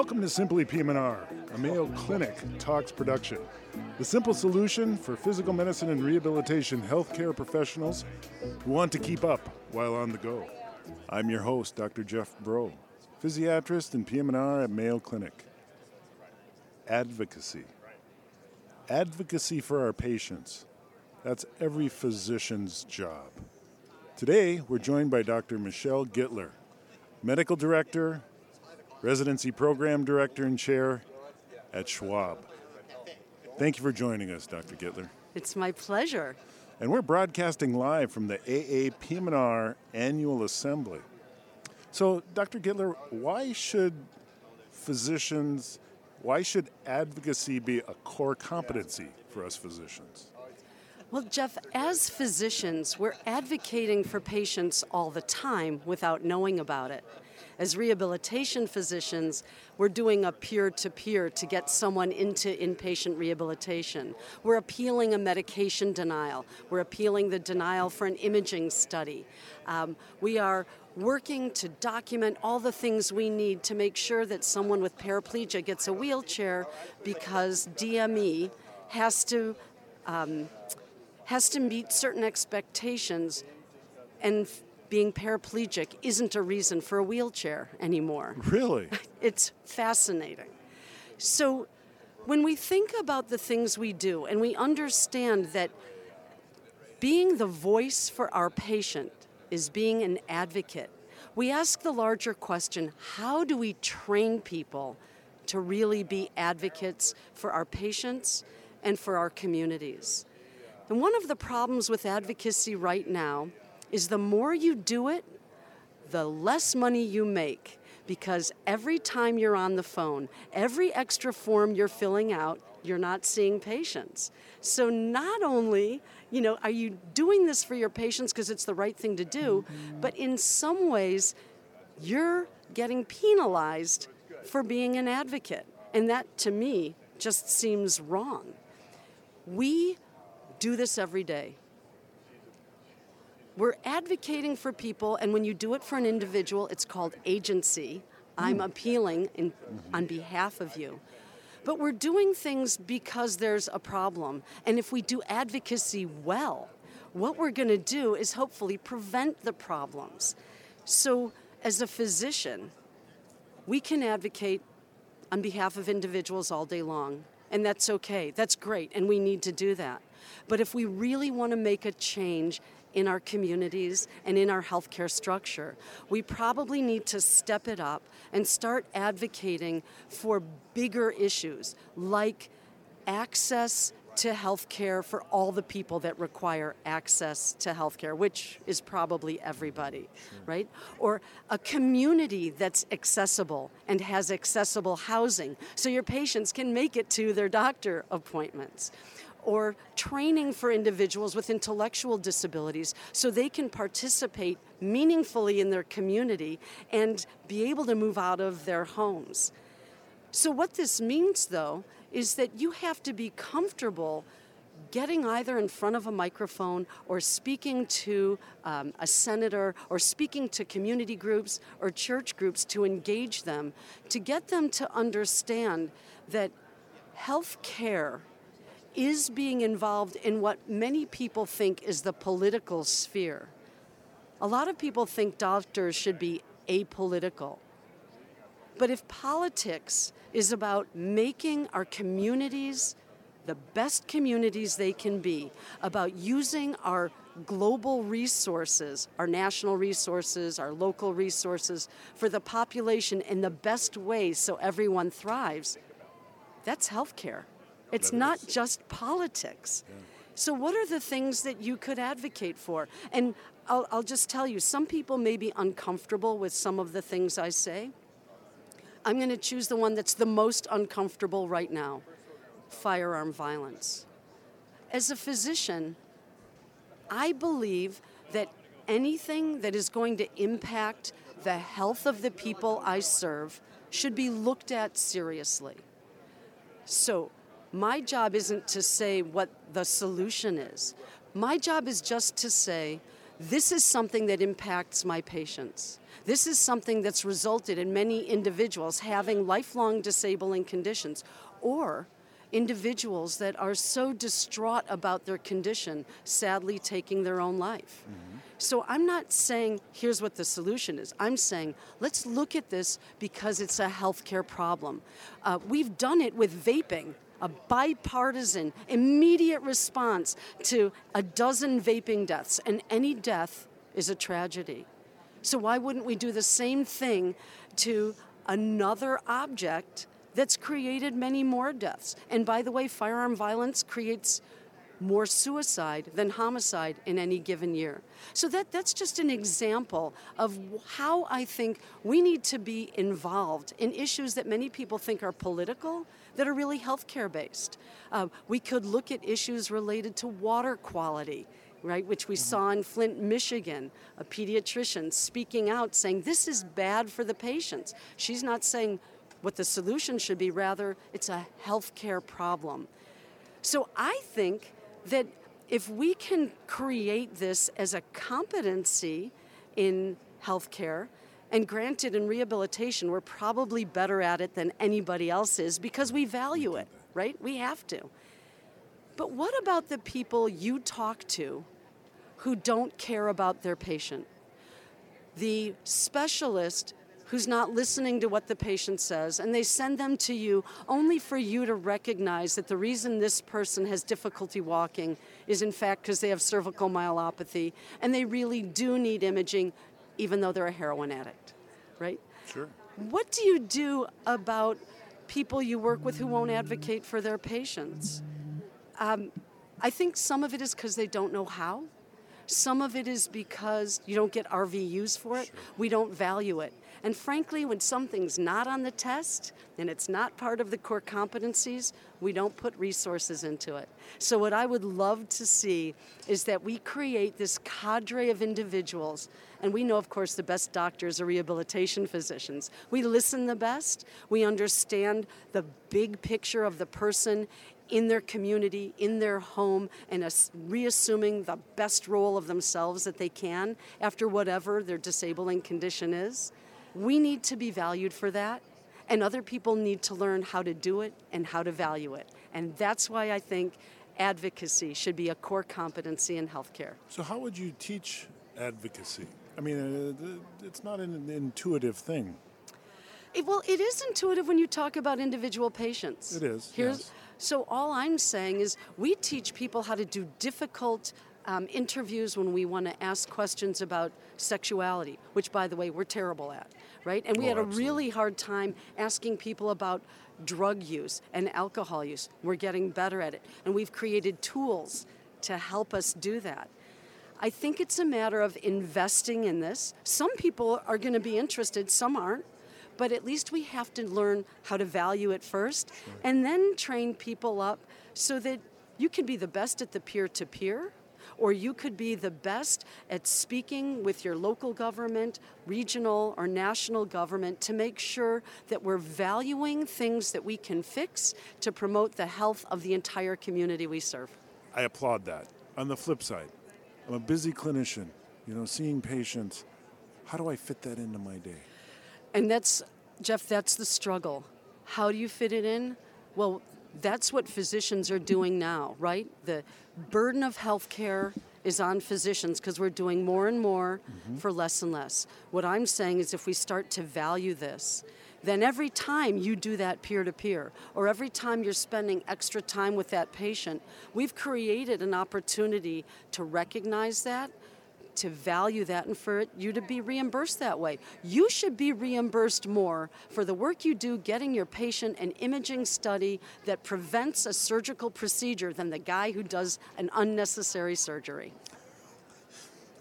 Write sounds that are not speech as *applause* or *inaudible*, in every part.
Welcome to Simply PM&R, a Mayo Clinic Talks production. The simple solution for physical medicine and rehabilitation healthcare professionals who want to keep up while on the go. I'm your host, Dr. Jeff Brault, physiatrist and PM&R at Mayo Clinic. Advocacy. Advocacy for our patients. That's every physician's job. Today, we're joined by Dr. Michelle Gittler, Medical Director, Residency Program Director and Chair at Schwab. Thank you for joining us, Dr. Gittler. It's my pleasure. And we're broadcasting live from the AAPM&R Annual Assembly. So, Dr. Gittler, why should physicians, why should advocacy be a core competency for us physicians? Well, Jeff, as physicians, we're advocating for patients all the time without knowing about it. As rehabilitation physicians, we're doing a peer to peer to get someone into inpatient rehabilitation. We're appealing a medication denial, we're appealing the denial for an imaging study. Um, we are working to document all the things we need to make sure that someone with paraplegia gets a wheelchair because DME has to. Um, has to meet certain expectations, and being paraplegic isn't a reason for a wheelchair anymore. Really? *laughs* it's fascinating. So, when we think about the things we do and we understand that being the voice for our patient is being an advocate, we ask the larger question how do we train people to really be advocates for our patients and for our communities? And one of the problems with advocacy right now is the more you do it, the less money you make because every time you're on the phone, every extra form you're filling out, you're not seeing patients. So not only, you know, are you doing this for your patients because it's the right thing to do, mm-hmm. but in some ways you're getting penalized for being an advocate. And that to me just seems wrong. We do this every day. We're advocating for people, and when you do it for an individual, it's called agency. I'm hmm. appealing in, on behalf of you. But we're doing things because there's a problem. And if we do advocacy well, what we're going to do is hopefully prevent the problems. So, as a physician, we can advocate on behalf of individuals all day long, and that's okay. That's great, and we need to do that. But if we really want to make a change in our communities and in our healthcare structure, we probably need to step it up and start advocating for bigger issues like access to health care for all the people that require access to health care, which is probably everybody, sure. right? Or a community that's accessible and has accessible housing so your patients can make it to their doctor appointments or training for individuals with intellectual disabilities so they can participate meaningfully in their community and be able to move out of their homes. So, what this means, though, is that you have to be comfortable getting either in front of a microphone or speaking to um, a senator or speaking to community groups or church groups to engage them, to get them to understand that health care is being involved in what many people think is the political sphere. A lot of people think doctors should be apolitical. But if politics is about making our communities the best communities they can be, about using our global resources, our national resources, our local resources, for the population in the best way so everyone thrives, that's healthcare. It's not just politics. Yeah. So, what are the things that you could advocate for? And I'll, I'll just tell you, some people may be uncomfortable with some of the things I say. I'm going to choose the one that's the most uncomfortable right now firearm violence. As a physician, I believe that anything that is going to impact the health of the people I serve should be looked at seriously. So, my job isn't to say what the solution is. My job is just to say this is something that impacts my patients. This is something that's resulted in many individuals having lifelong disabling conditions or individuals that are so distraught about their condition, sadly taking their own life. Mm-hmm. So I'm not saying here's what the solution is. I'm saying let's look at this because it's a healthcare problem. Uh, we've done it with vaping a bipartisan, immediate response to a dozen vaping deaths, and any death is a tragedy. So, why wouldn't we do the same thing to another object that's created many more deaths? And by the way, firearm violence creates more suicide than homicide in any given year. So that, that's just an example of how I think we need to be involved in issues that many people think are political that are really healthcare based. Uh, we could look at issues related to water quality. Right, which we mm-hmm. saw in Flint, Michigan, a pediatrician speaking out saying this is bad for the patients. She's not saying what the solution should be, rather, it's a healthcare problem. So I think that if we can create this as a competency in healthcare, and granted, in rehabilitation, we're probably better at it than anybody else is because we value it, right? We have to. But what about the people you talk to who don't care about their patient? The specialist who's not listening to what the patient says, and they send them to you only for you to recognize that the reason this person has difficulty walking is in fact because they have cervical myelopathy and they really do need imaging even though they're a heroin addict, right? Sure. What do you do about people you work with who won't advocate for their patients? Um, I think some of it is because they don't know how. Some of it is because you don't get RVUs for it. Sure. We don't value it. And frankly, when something's not on the test and it's not part of the core competencies, we don't put resources into it. So, what I would love to see is that we create this cadre of individuals. And we know, of course, the best doctors are rehabilitation physicians. We listen the best, we understand the big picture of the person in their community, in their home, and reassuming the best role of themselves that they can after whatever their disabling condition is. We need to be valued for that, and other people need to learn how to do it and how to value it. And that's why I think advocacy should be a core competency in healthcare. So, how would you teach advocacy? I mean, uh, it's not an intuitive thing. It, well, it is intuitive when you talk about individual patients. It is. Here's, yes. So, all I'm saying is we teach people how to do difficult um, interviews when we want to ask questions about sexuality, which, by the way, we're terrible at, right? And we oh, had a absolutely. really hard time asking people about drug use and alcohol use. We're getting better at it. And we've created tools to help us do that. I think it's a matter of investing in this. Some people are going to be interested, some aren't. But at least we have to learn how to value it first sure. and then train people up so that you can be the best at the peer to peer or you could be the best at speaking with your local government, regional, or national government to make sure that we're valuing things that we can fix to promote the health of the entire community we serve. I applaud that. On the flip side, I'm a busy clinician, you know, seeing patients. How do I fit that into my day? And that's, Jeff, that's the struggle. How do you fit it in? Well, that's what physicians are doing now, right? The burden of healthcare is on physicians because we're doing more and more mm-hmm. for less and less. What I'm saying is if we start to value this, then every time you do that peer to peer, or every time you're spending extra time with that patient, we've created an opportunity to recognize that to value that and for you to be reimbursed that way. You should be reimbursed more for the work you do getting your patient an imaging study that prevents a surgical procedure than the guy who does an unnecessary surgery.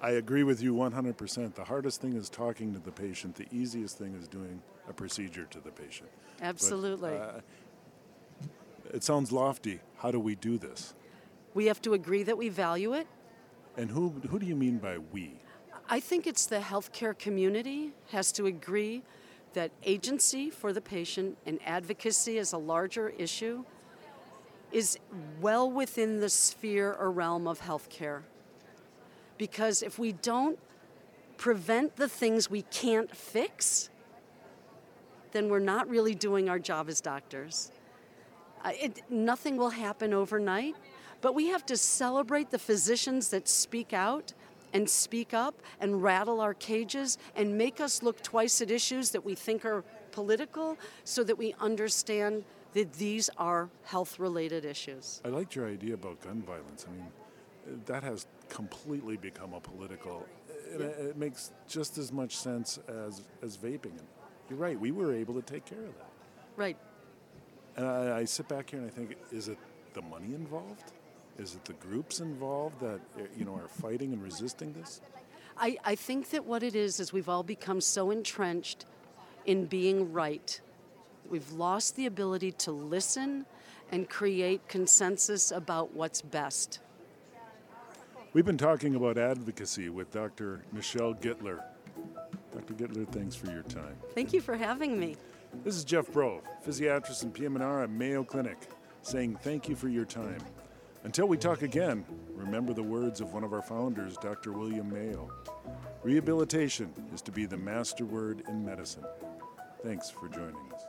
I agree with you 100%. The hardest thing is talking to the patient, the easiest thing is doing a procedure to the patient. Absolutely. But, uh, it sounds lofty. How do we do this? We have to agree that we value it and who, who do you mean by we? I think it's the healthcare community has to agree that agency for the patient and advocacy as a larger issue is well within the sphere or realm of healthcare. Because if we don't prevent the things we can't fix, then we're not really doing our job as doctors. Uh, it, nothing will happen overnight, but we have to celebrate the physicians that speak out and speak up and rattle our cages and make us look twice at issues that we think are political so that we understand that these are health related issues. I liked your idea about gun violence. I mean, that has completely become a political. It, it makes just as much sense as, as vaping. You're right, we were able to take care of that. Right. And I, I sit back here and I think, is it the money involved? Is it the groups involved that eh, you know are fighting and resisting this? I, I think that what it is is we've all become so entrenched in being right. We've lost the ability to listen and create consensus about what's best. We've been talking about advocacy with Dr. Michelle Gittler. Dr. Gittler, thanks for your time. Thank you for having me. This is Jeff Brault, physiatrist and PM&R at Mayo Clinic, saying thank you for your time. Until we talk again, remember the words of one of our founders, Dr. William Mayo Rehabilitation is to be the master word in medicine. Thanks for joining us.